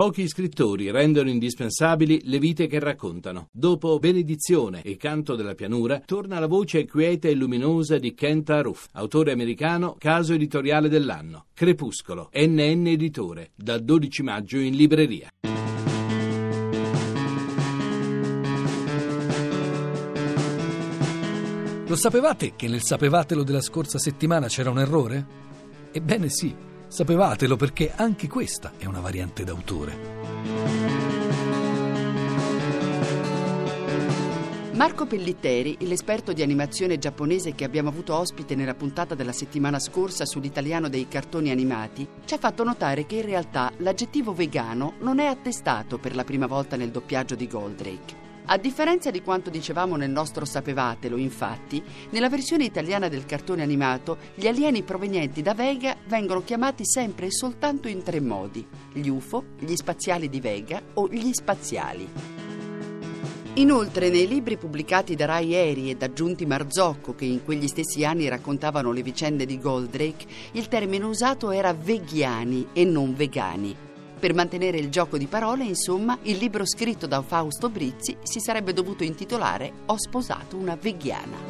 Pochi scrittori rendono indispensabili le vite che raccontano. Dopo Benedizione e Canto della pianura, torna la voce quieta e luminosa di Kent Aruf, autore americano, caso editoriale dell'anno. Crepuscolo, NN Editore, dal 12 maggio in libreria. Lo sapevate che nel sapevatelo della scorsa settimana c'era un errore? Ebbene sì, sapevatelo perché anche questa è una variante d'autore. Marco Pellitteri, l'esperto di animazione giapponese che abbiamo avuto ospite nella puntata della settimana scorsa sull'italiano dei cartoni animati, ci ha fatto notare che in realtà l'aggettivo vegano non è attestato per la prima volta nel doppiaggio di Goldrake. A differenza di quanto dicevamo nel nostro Sapevatelo, infatti, nella versione italiana del cartone animato, gli alieni provenienti da Vega vengono chiamati sempre e soltanto in tre modi: gli UFO, gli spaziali di Vega o gli spaziali. Inoltre, nei libri pubblicati da Rai Eri e da Giunti Marzocco, che in quegli stessi anni raccontavano le vicende di Goldrake, il termine usato era veghiani e non vegani. Per mantenere il gioco di parole, insomma, il libro scritto da Fausto Brizzi si sarebbe dovuto intitolare Ho sposato una veghiana.